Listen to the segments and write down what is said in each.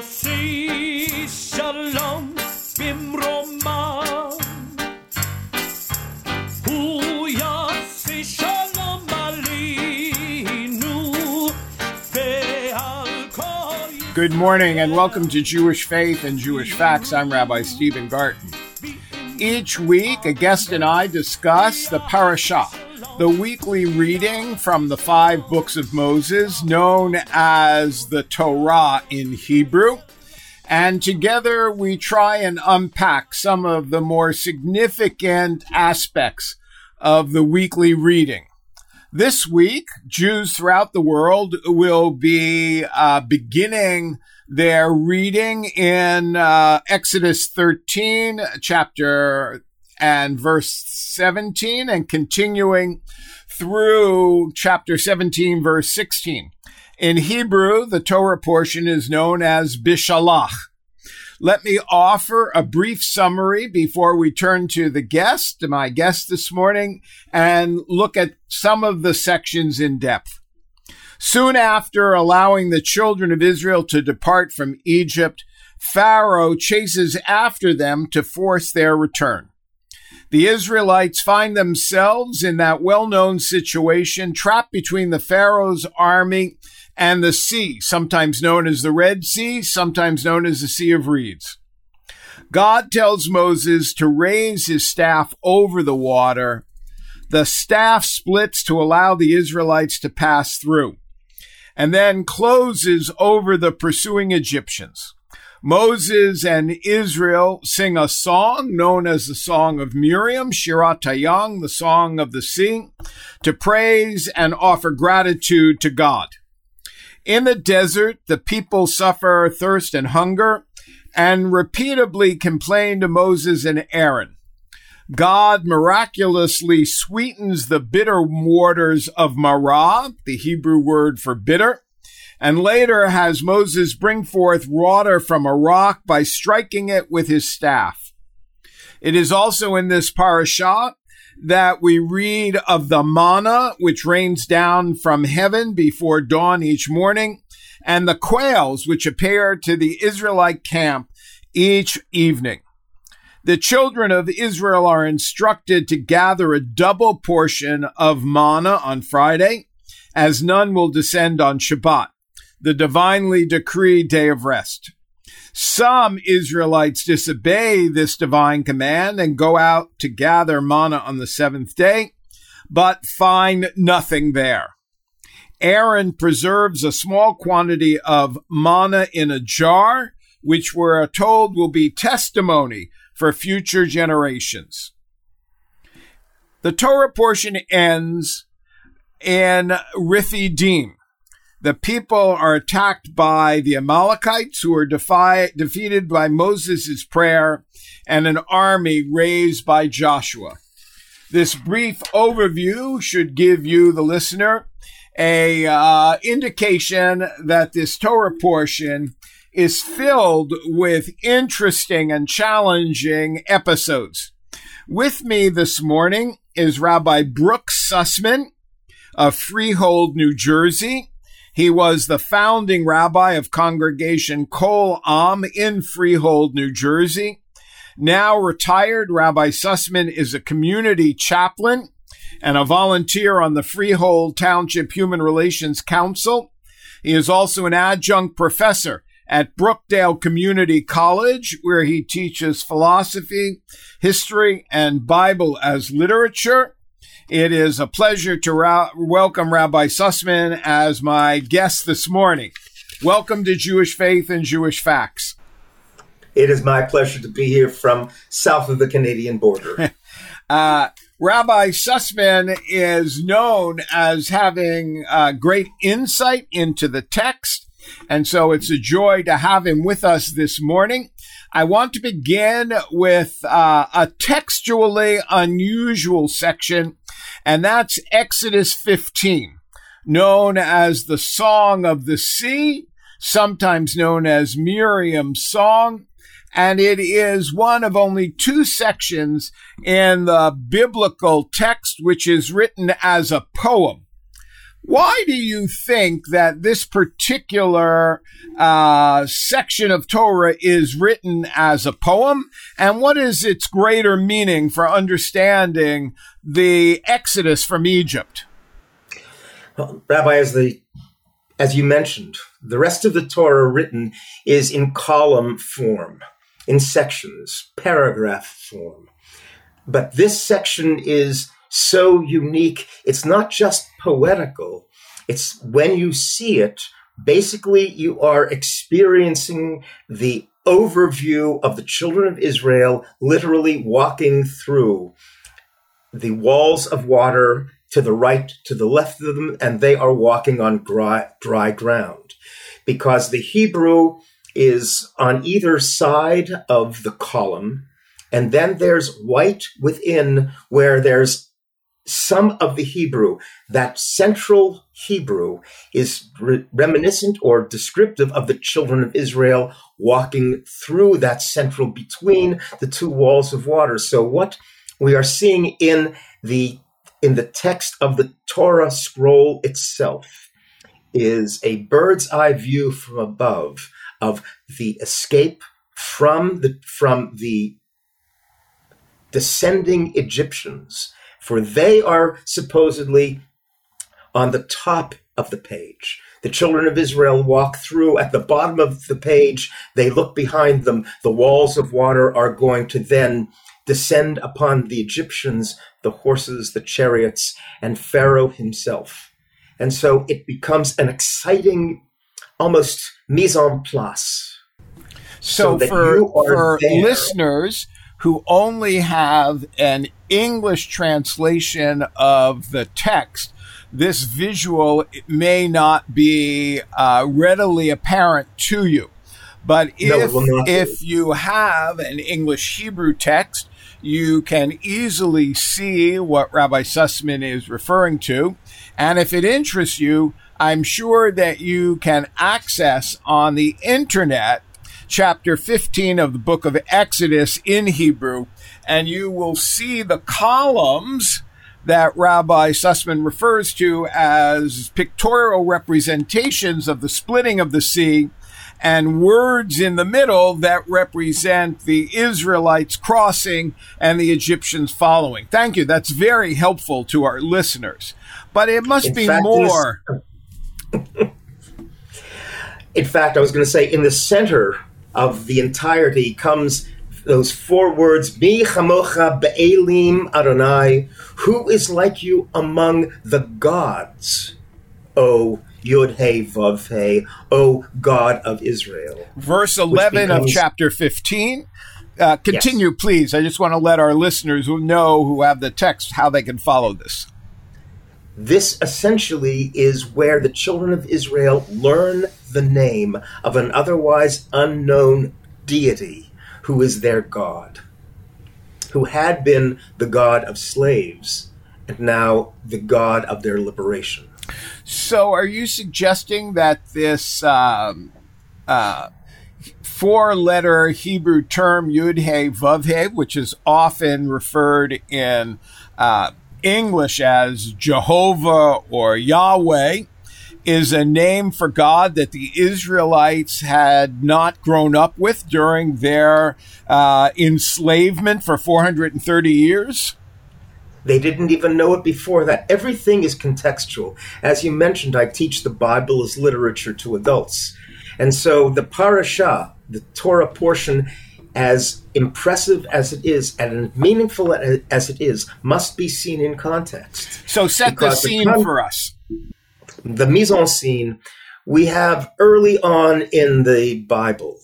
עושי שלום במרומה הוא יעשי שלום עלינו ועל כל Good morning and welcome to Jewish Faith and Jewish Facts. I'm Rabbi Stephen Garten. Each week, a guest and I discuss the parashah, the weekly reading from the five books of Moses, known as the Torah in Hebrew. And together we try and unpack some of the more significant aspects of the weekly reading. This week, Jews throughout the world will be uh, beginning their reading in uh, Exodus 13, chapter and verse 17, and continuing through chapter 17, verse 16. In Hebrew, the Torah portion is known as Bishalach. Let me offer a brief summary before we turn to the guest, my guest this morning, and look at some of the sections in depth. Soon after allowing the children of Israel to depart from Egypt, Pharaoh chases after them to force their return. The Israelites find themselves in that well known situation, trapped between the Pharaoh's army and the sea, sometimes known as the Red Sea, sometimes known as the Sea of Reeds. God tells Moses to raise his staff over the water. The staff splits to allow the Israelites to pass through and then closes over the pursuing Egyptians. Moses and Israel sing a song known as the Song of Miriam, Shirat the Song of the Sea, to praise and offer gratitude to God. In the desert, the people suffer thirst and hunger and repeatedly complain to Moses and Aaron. God miraculously sweetens the bitter waters of Marah, the Hebrew word for bitter, and later has Moses bring forth water from a rock by striking it with his staff. It is also in this parashah that we read of the manna which rains down from heaven before dawn each morning, and the quails which appear to the Israelite camp each evening. The children of Israel are instructed to gather a double portion of manna on Friday, as none will descend on Shabbat, the divinely decreed day of rest. Some Israelites disobey this divine command and go out to gather manna on the seventh day, but find nothing there. Aaron preserves a small quantity of manna in a jar, which we're told will be testimony for future generations. The Torah portion ends in Rephidim. The people are attacked by the Amalekites who are defeated by Moses' prayer and an army raised by Joshua. This brief overview should give you, the listener, a uh, indication that this Torah portion is filled with interesting and challenging episodes. With me this morning is Rabbi Brooks Sussman of Freehold, New Jersey. He was the founding rabbi of Congregation Kol Am in Freehold, New Jersey. Now retired, Rabbi Sussman is a community chaplain and a volunteer on the Freehold Township Human Relations Council. He is also an adjunct professor at Brookdale Community College, where he teaches philosophy, history, and Bible as literature. It is a pleasure to ra- welcome Rabbi Sussman as my guest this morning. Welcome to Jewish Faith and Jewish Facts. It is my pleasure to be here from south of the Canadian border. uh, Rabbi Sussman is known as having uh, great insight into the text and so it's a joy to have him with us this morning. I want to begin with uh, a textually unusual section, and that's Exodus 15, known as the Song of the Sea, sometimes known as Miriam's Song. And it is one of only two sections in the biblical text which is written as a poem. Why do you think that this particular uh, section of Torah is written as a poem? And what is its greater meaning for understanding the Exodus from Egypt? Well, Rabbi, as the as you mentioned, the rest of the Torah written is in column form, in sections, paragraph form. But this section is so unique. It's not just poetical. It's when you see it, basically you are experiencing the overview of the children of Israel literally walking through the walls of water to the right, to the left of them, and they are walking on dry, dry ground. Because the Hebrew is on either side of the column, and then there's white within where there's some of the Hebrew, that central Hebrew is re- reminiscent or descriptive of the children of Israel walking through that central between the two walls of water. So what we are seeing in the in the text of the Torah scroll itself is a bird's eye view from above of the escape from the from the descending Egyptians for they are supposedly on the top of the page. The children of Israel walk through at the bottom of the page. They look behind them. The walls of water are going to then descend upon the Egyptians, the horses, the chariots, and Pharaoh himself. And so it becomes an exciting, almost mise en place. So, so for, for listeners who only have an English translation of the text, this visual may not be uh, readily apparent to you. But if, no, if you have an English Hebrew text, you can easily see what Rabbi Sussman is referring to. And if it interests you, I'm sure that you can access on the internet chapter 15 of the book of Exodus in Hebrew, and you will see the columns that Rabbi Sussman refers to as pictorial representations of the splitting of the sea and words in the middle that represent the Israelites crossing and the Egyptians following. Thank you. That's very helpful to our listeners. But it must in be fact, more. In fact, I was going to say in the center of the entirety comes those four words, Mi chamocha be'elim Adonai, who is like you among the gods, O Yud He Vav He, O God of Israel. Verse 11 becomes, of chapter 15. Uh, continue, yes. please. I just want to let our listeners who know who have the text how they can follow this. This essentially is where the children of Israel learn the name of an otherwise unknown deity who is their God, who had been the God of slaves and now the God of their liberation. So, are you suggesting that this um, uh, four letter Hebrew term, Yud He Vav He, which is often referred in uh, English as Jehovah or Yahweh, is a name for God that the Israelites had not grown up with during their uh, enslavement for 430 years? They didn't even know it before that. Everything is contextual. As you mentioned, I teach the Bible as literature to adults. And so the parasha, the Torah portion, as impressive as it is and meaningful as it is, must be seen in context. So set the scene the con- for us. The mise en scene we have early on in the Bible.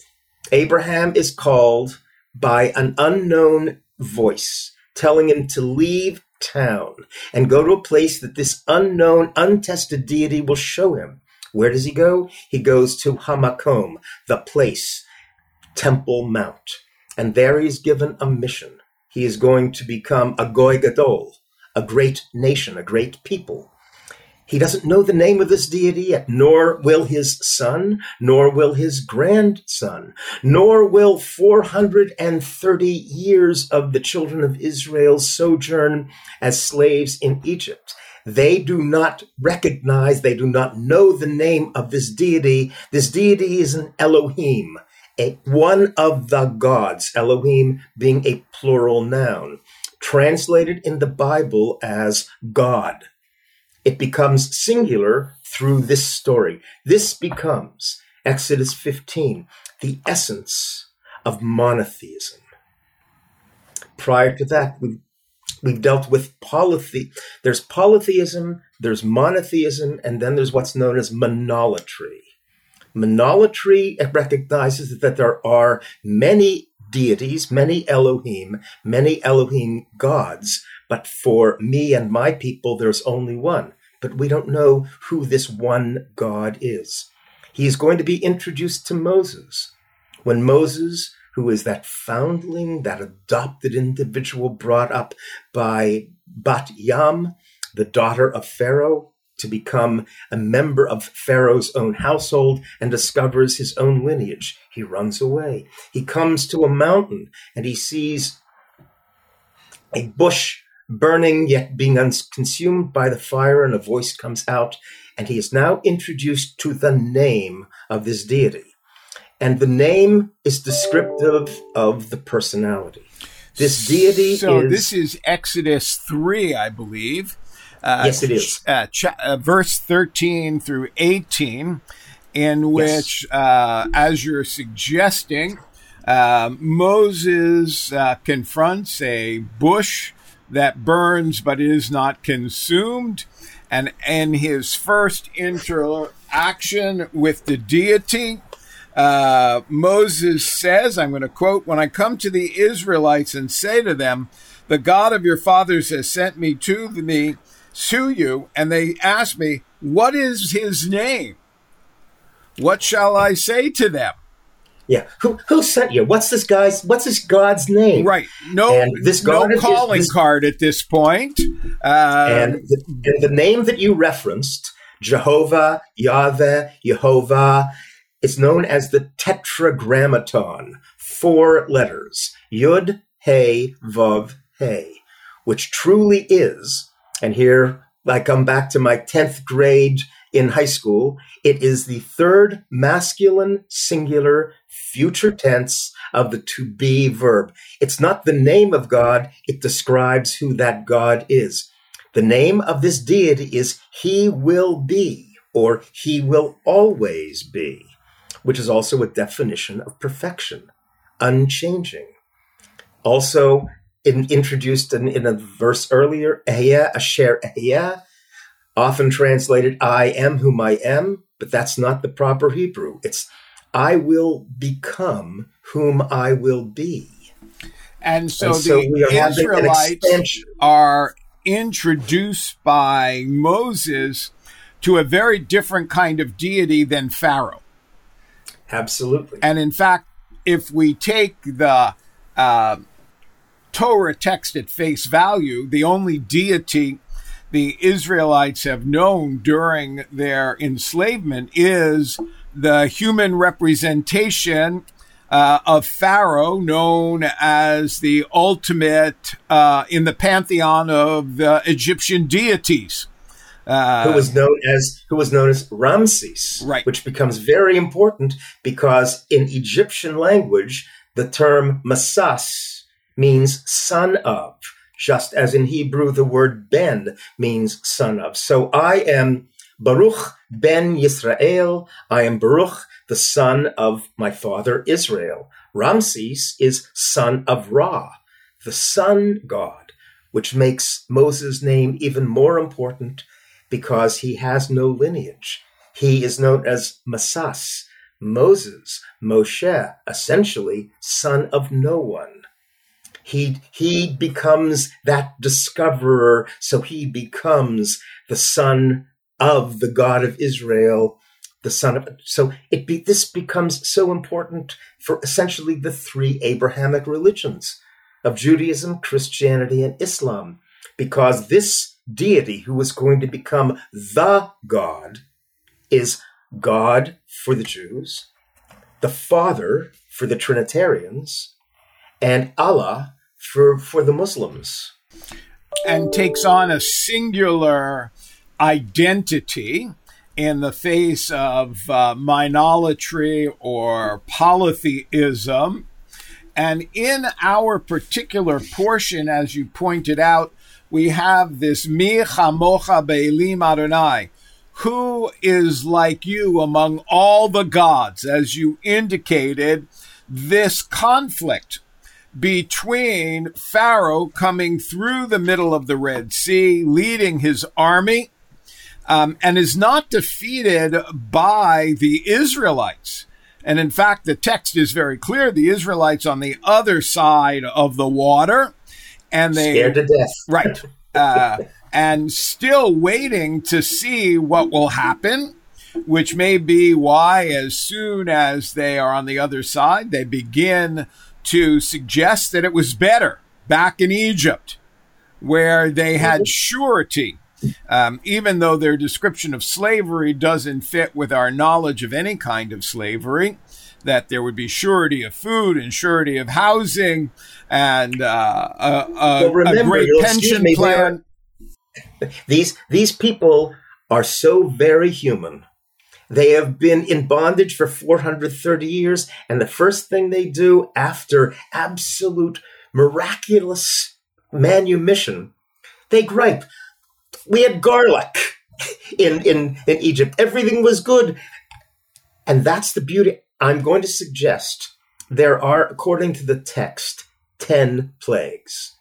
Abraham is called by an unknown voice telling him to leave town and go to a place that this unknown, untested deity will show him. Where does he go? He goes to Hamakom, the place Temple Mount. And there he is given a mission. He is going to become a Goy Gadol, a great nation, a great people. He doesn't know the name of this deity yet, nor will his son, nor will his grandson, nor will 430 years of the children of Israel's sojourn as slaves in Egypt. they do not recognize, they do not know the name of this deity. This deity is an Elohim, a, one of the gods, Elohim being a plural noun, translated in the Bible as God. It becomes singular through this story. This becomes, Exodus 15, the essence of monotheism. Prior to that, we we've dealt with polytheism. There's polytheism, there's monotheism, and then there's what's known as monolatry. Monolatry recognizes that there are many deities, many Elohim, many Elohim gods, but for me and my people, there's only one. But we don't know who this one God is. He is going to be introduced to Moses. When Moses who is that foundling, that adopted individual brought up by Bat Yam, the daughter of Pharaoh, to become a member of Pharaoh's own household and discovers his own lineage. He runs away. He comes to a mountain and he sees a bush burning yet being consumed by the fire, and a voice comes out, and he is now introduced to the name of this deity. And the name is descriptive of the personality. This deity so is. this is Exodus 3, I believe. Uh, yes, it is. Uh, ch- uh, verse 13 through 18, in which, yes. Uh, as you're suggesting, uh, Moses uh, confronts a bush that burns but is not consumed. And in his first interaction with the deity, uh, Moses says, I'm going to quote, When I come to the Israelites and say to them, The God of your fathers has sent me to me, to you, and they ask me, What is his name? What shall I say to them? Yeah, who who sent you? What's this guy's? What's this God's name? Right. No, and this no calling this, card at this point. Uh, and, the, and the name that you referenced, Jehovah, Yahweh, Jehovah, it's known as the Tetragrammaton, four letters, Yud, Hey, Vav, Hey, which truly is, and here I come back to my 10th grade in high school, it is the third masculine singular future tense of the to be verb. It's not the name of God, it describes who that God is. The name of this deity is He will be, or He will always be which is also a definition of perfection, unchanging. Also, in, introduced in, in, a verse earlier, Ehyeh Asher Ehyeh, often translated, I am whom I am, but that's not the proper Hebrew. It's, I will become whom I will be. And so, and so the Israelites are introduced by Moses to a very different kind of deity than Pharaoh. Absolutely. And in fact, if we take the uh, Torah text at face value, the only deity the Israelites have known during their enslavement is the human representation uh, of Pharaoh, known as the ultimate uh, in the pantheon of the Egyptian deities uh, who was known as who was known as Ramses, right. which becomes very important because in Egyptian language the term Masas means son of, just as in Hebrew the word ben means son of. So I am Baruch ben Yisrael. I am Baruch, the son of my father Israel. Ramses is son of Ra, the sun god, which makes Moses' name even more important because he has no lineage. He is known as Masas, Moses, Moshe, essentially son of no one. He, he becomes that discoverer, so he becomes the son of the God of Israel, the son of. So it be, this becomes so important for essentially the three Abrahamic religions of Judaism, Christianity, and Islam, because this deity who was going to become the God is God for the Jews, the Father for the Trinitarians, and Allah for, for the Muslims. and takes on a singular identity in the face of uh, monolatry or polytheism. And in our particular portion, as you pointed out, we have this Mi Chamocha Be'elim Adonai, who is like you among all the gods, as you indicated, this conflict between Pharaoh coming through the middle of the Red Sea, leading his army, um, and is not defeated by the Israelites. And in fact, the text is very clear. The Israelites on the other side of the water, and they scared to death. right, uh, and still waiting to see what will happen. Which may be why, as soon as they are on the other side, they begin to suggest that it was better back in Egypt, where they had surety. Um, even though their description of slavery doesn't fit with our knowledge of any kind of slavery, that there would be surety of food and surety of housing and uh, a, a, remember, a great pension me, plan. These these people are so very human. They have been in bondage for 430 years, and the first thing they do after absolute miraculous manumission, they gripe. We had garlic in, in, in Egypt. Everything was good. And that's the beauty. I'm going to suggest there are, according to the text, 10 plagues.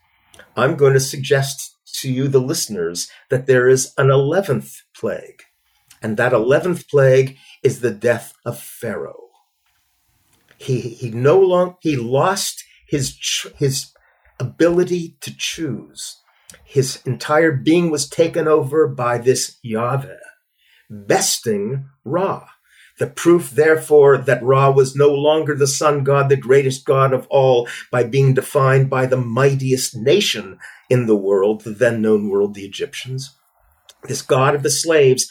I'm going to suggest to you, the listeners, that there is an 11th plague. And that 11th plague is the death of Pharaoh. He, he no longer, he lost his, his ability to choose. His entire being was taken over by this Yahweh, besting Ra. The proof, therefore, that Ra was no longer the sun god, the greatest god of all, by being defined by the mightiest nation in the world, the then known world, the Egyptians. This god of the slaves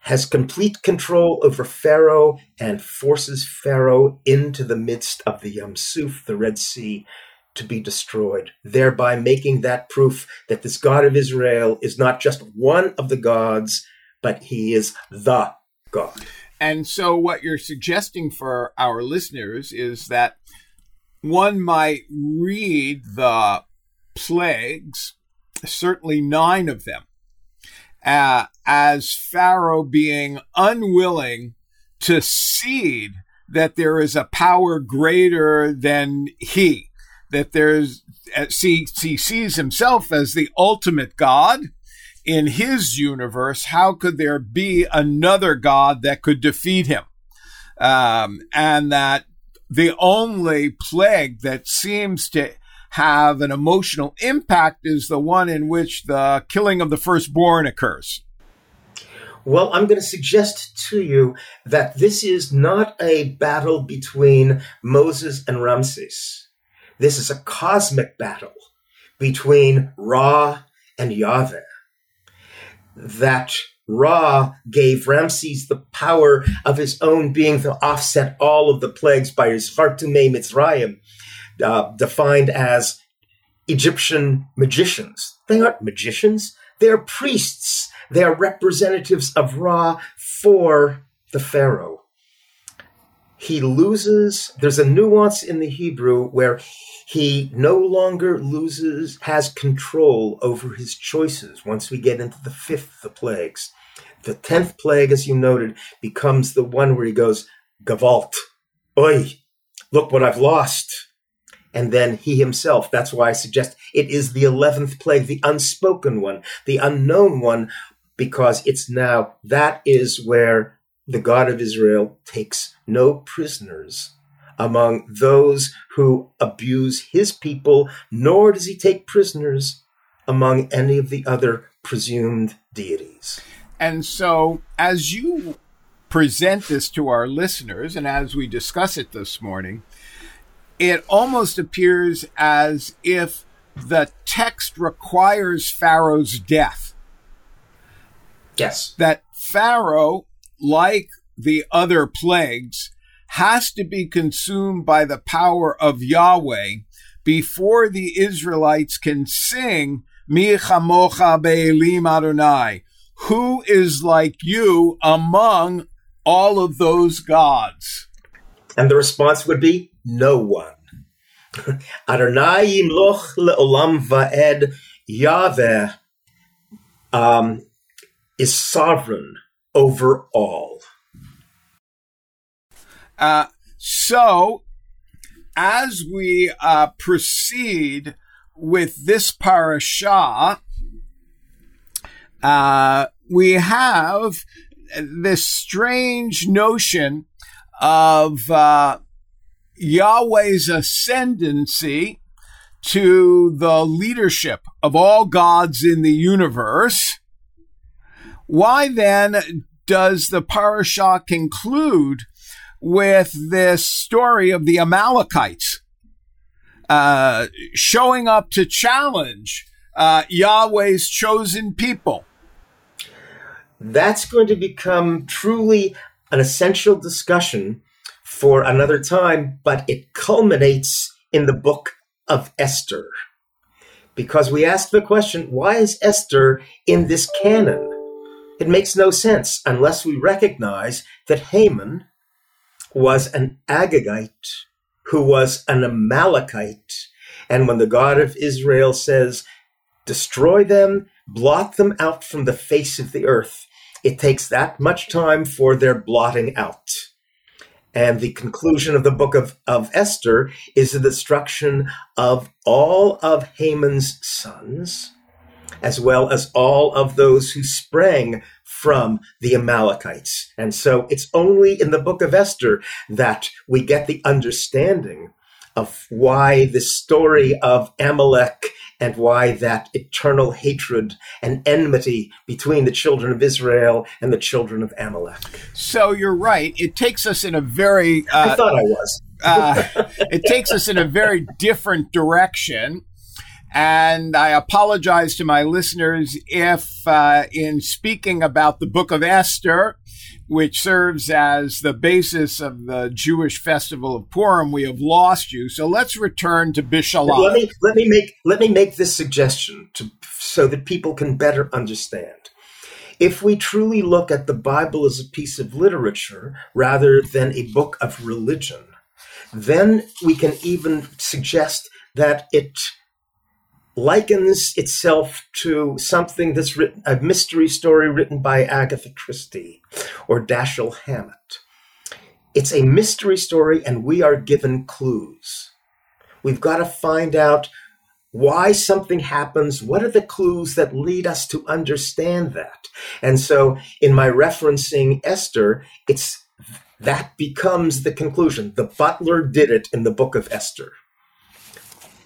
has complete control over Pharaoh and forces Pharaoh into the midst of the Yam Suf, the Red Sea, to be destroyed, thereby making that proof that this God of Israel is not just one of the gods, but he is the God. And so, what you're suggesting for our listeners is that one might read the plagues, certainly nine of them, uh, as Pharaoh being unwilling to cede that there is a power greater than he, that there's, uh, see, he sees himself as the ultimate God in his universe. How could there be another God that could defeat him? Um, and that the only plague that seems to have an emotional impact is the one in which the killing of the firstborn occurs. Well, I'm going to suggest to you that this is not a battle between Moses and Ramses. This is a cosmic battle between Ra and Yahweh. That Ra gave Ramses the power of his own being to offset all of the plagues by his Hartumei Mitzrayim, uh, defined as Egyptian magicians. They aren't magicians, they're priests. They are representatives of Ra for the Pharaoh. He loses, there's a nuance in the Hebrew where he no longer loses, has control over his choices once we get into the fifth, of the plagues. The tenth plague, as you noted, becomes the one where he goes, Gavalt, oi, look what I've lost. And then he himself, that's why I suggest it is the 11th plague, the unspoken one, the unknown one, because it's now, that is where the God of Israel takes no prisoners among those who abuse his people, nor does he take prisoners among any of the other presumed deities. And so, as you present this to our listeners, and as we discuss it this morning, it almost appears as if the text requires Pharaoh's death. Yes. That Pharaoh, like the other plagues, has to be consumed by the power of Yahweh before the Israelites can sing Mi chamocha be'elim Adonai. Who is like you among all of those gods? And the response would be no one. Adonai yimloch le'olam va'ed Yahweh um, is sovereign over all. Uh, so, as we uh, proceed with this parasha, uh, we have this strange notion of uh, Yahweh's ascendancy to the leadership of all gods in the universe. Why then does the parasha conclude with this story of the Amalekites uh, showing up to challenge uh, Yahweh's chosen people? That's going to become truly an essential discussion for another time, but it culminates in the book of Esther. Because we ask the question, why is Esther in this canon? It makes no sense unless we recognize that Haman was an Agagite who was an Amalekite. And when the God of Israel says, destroy them, blot them out from the face of the earth, it takes that much time for their blotting out. And the conclusion of the book of, of Esther is the destruction of all of Haman's sons, as well as all of those who sprang from the Amalekites. And so it's only in the book of Esther that we get the understanding of why the story of Amalek and why that eternal hatred and enmity between the children of Israel and the children of Amalek. So you're right. It takes us in a very. Uh, I thought I was. uh, it takes us in a very different direction. And I apologize to my listeners if, uh, in speaking about the book of Esther, which serves as the basis of the Jewish festival of Purim, we have lost you. So let's return to Bishalach. Let me let me make let me make this suggestion to, so that people can better understand. If we truly look at the Bible as a piece of literature rather than a book of religion, then we can even suggest that it likens itself to something that's written, a mystery story written by Agatha Christie or Dashiell Hammett. It's a mystery story, and we are given clues. We've got to find out why something happens. What are the clues that lead us to understand that? And so, in my referencing Esther, it's that becomes the conclusion. The butler did it in the book of Esther.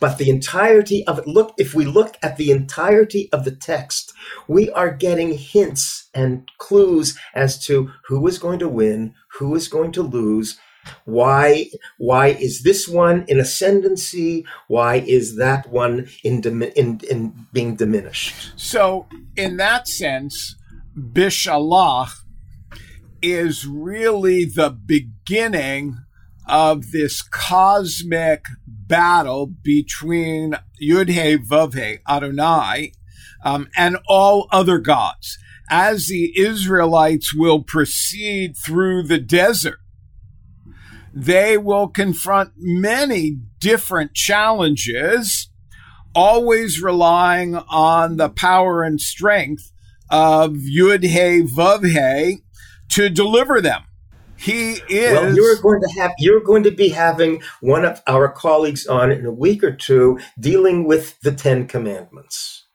But the entirety of it, look, if we look at the entirety of the text, we are getting hints and clues as to who is going to win, who is going to lose, why why is this one in ascendancy why is that one in, in, in being diminished? So in that sense bishalach is really the beginning of this cosmic battle between Yud-He Vav-He, Adonai, um, and all other gods. As the Israelites will proceed through the desert, they will confront many different challenges, always relying on the power and strength of Yud-He Vav-He to deliver them. He is. Well, you're going to have you're going to be having one of our colleagues on in a week or two dealing with the Ten Commandments.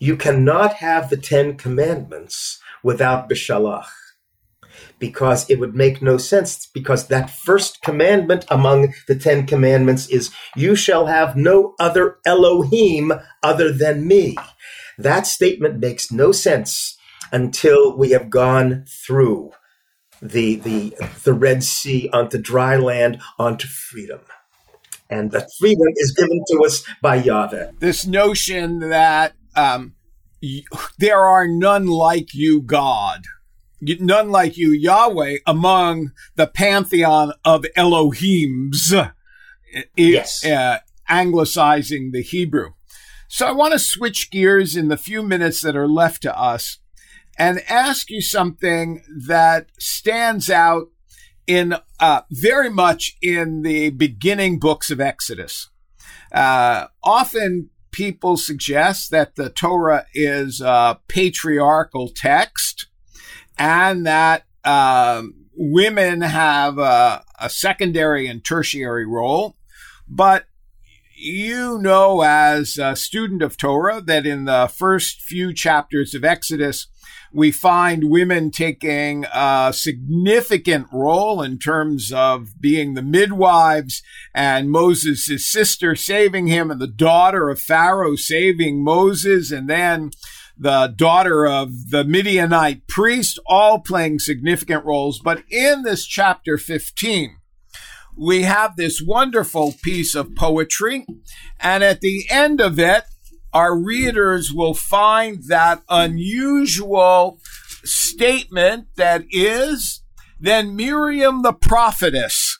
You cannot have the Ten Commandments without Bishalach. Because it would make no sense, because that first commandment among the Ten Commandments is, You shall have no other Elohim other than me. That statement makes no sense until we have gone through the the the Red Sea onto dry land onto freedom. And that freedom is given to us by Yahweh. This notion that um, there are none like you, God, none like you, Yahweh, among the pantheon of Elohims, yes. Uh, anglicizing the Hebrew. So I want to switch gears in the few minutes that are left to us and ask you something that stands out in uh, very much in the beginning books of Exodus. Uh, often people suggest that the Torah is a patriarchal text and that um, women have a, a secondary and tertiary role. But you know, as a student of Torah, that in the first few chapters of Exodus, we find women taking a significant role in terms of being the midwives and Moses' sister saving him and the daughter of Pharaoh saving Moses and then the daughter of the Midianite priest, all playing significant roles. But in this chapter 15, we have this wonderful piece of poetry. And at the end of it, our readers will find that unusual statement that is, then Miriam the prophetess,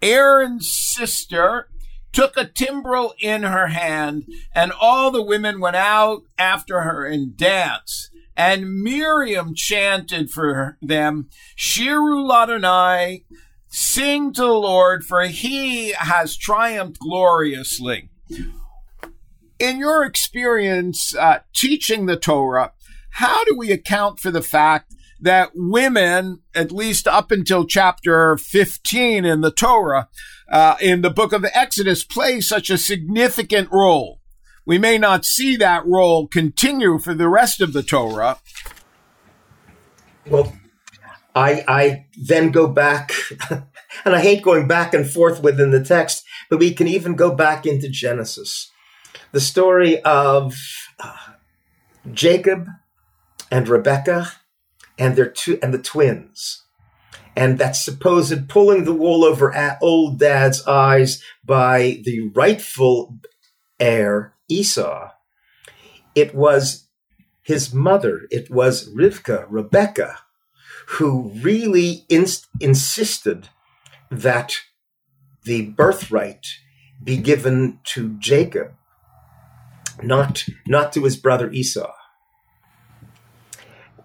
Aaron's sister, took a timbrel in her hand, and all the women went out after her and danced. And Miriam chanted for them, Shiru Ladonai, sing to the Lord, for he has triumphed gloriously. In your experience uh, teaching the Torah, how do we account for the fact that women, at least up until chapter 15 in the Torah, uh, in the book of Exodus, play such a significant role. We may not see that role continue for the rest of the Torah. Well, I, I then go back, and I hate going back and forth within the text, but we can even go back into Genesis. The story of uh, Jacob and Rebecca and their two and the twins. And that supposed pulling the wool over old dad's eyes by the rightful heir Esau. It was his mother, it was Rivka, Rebecca, who really insisted that the birthright be given to Jacob, not, not to his brother Esau.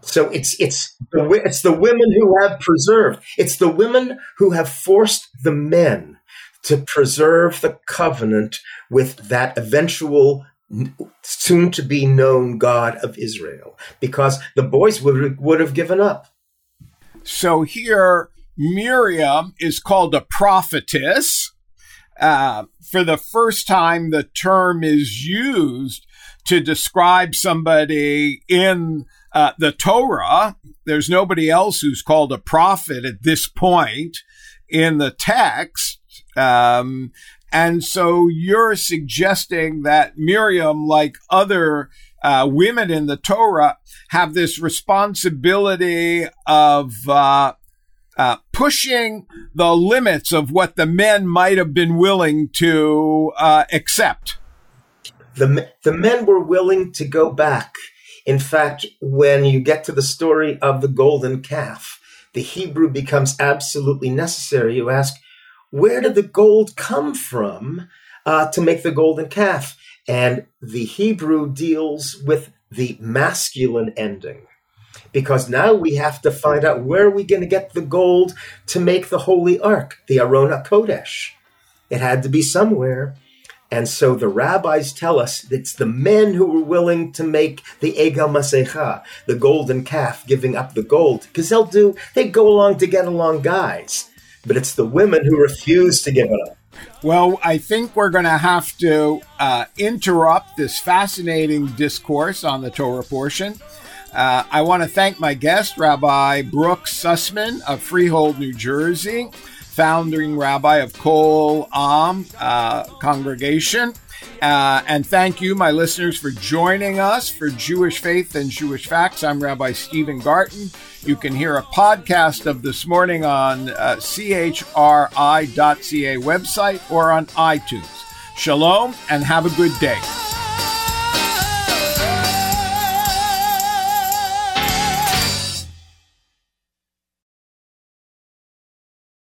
So it's it's the, it's the women who have preserved. It's the women who have forced the men to preserve the covenant with that eventual soon to be known God of Israel because the boys would would have given up. So here Miriam is called a prophetess. Uh, for the first time, the term is used to describe somebody in uh, the Torah. There's nobody else who's called a prophet at this point in the text. Um, and so you're suggesting that Miriam, like other uh, women in the Torah, have this responsibility of uh, uh, pushing the limits of what the men might have been willing to uh, accept. The, the men were willing to go back in fact, when you get to the story of the golden calf, the Hebrew becomes absolutely necessary. You ask, where did the gold come from uh, to make the golden calf? And the Hebrew deals with the masculine ending. Because now we have to find out where are we going to get the gold to make the holy ark, the Aron Kodesh. It had to be somewhere. And so the rabbis tell us it's the men who were willing to make the Egel Masecha, the golden calf, giving up the gold, because they'll do, they go along to get along guys. But it's the women who refuse to give it up. Well, I think we're going to have to uh, interrupt this fascinating discourse on the Torah portion. Uh, I want to thank my guest, Rabbi Brooks Sussman of Freehold, New Jersey founding rabbi of Kol Am uh, congregation. Uh, and thank you, my listeners, for joining us for Jewish Faith and Jewish Facts. I'm Rabbi Stephen Garten. You can hear a podcast of this morning on uh, chri.ca website or on iTunes. Shalom and have a good day.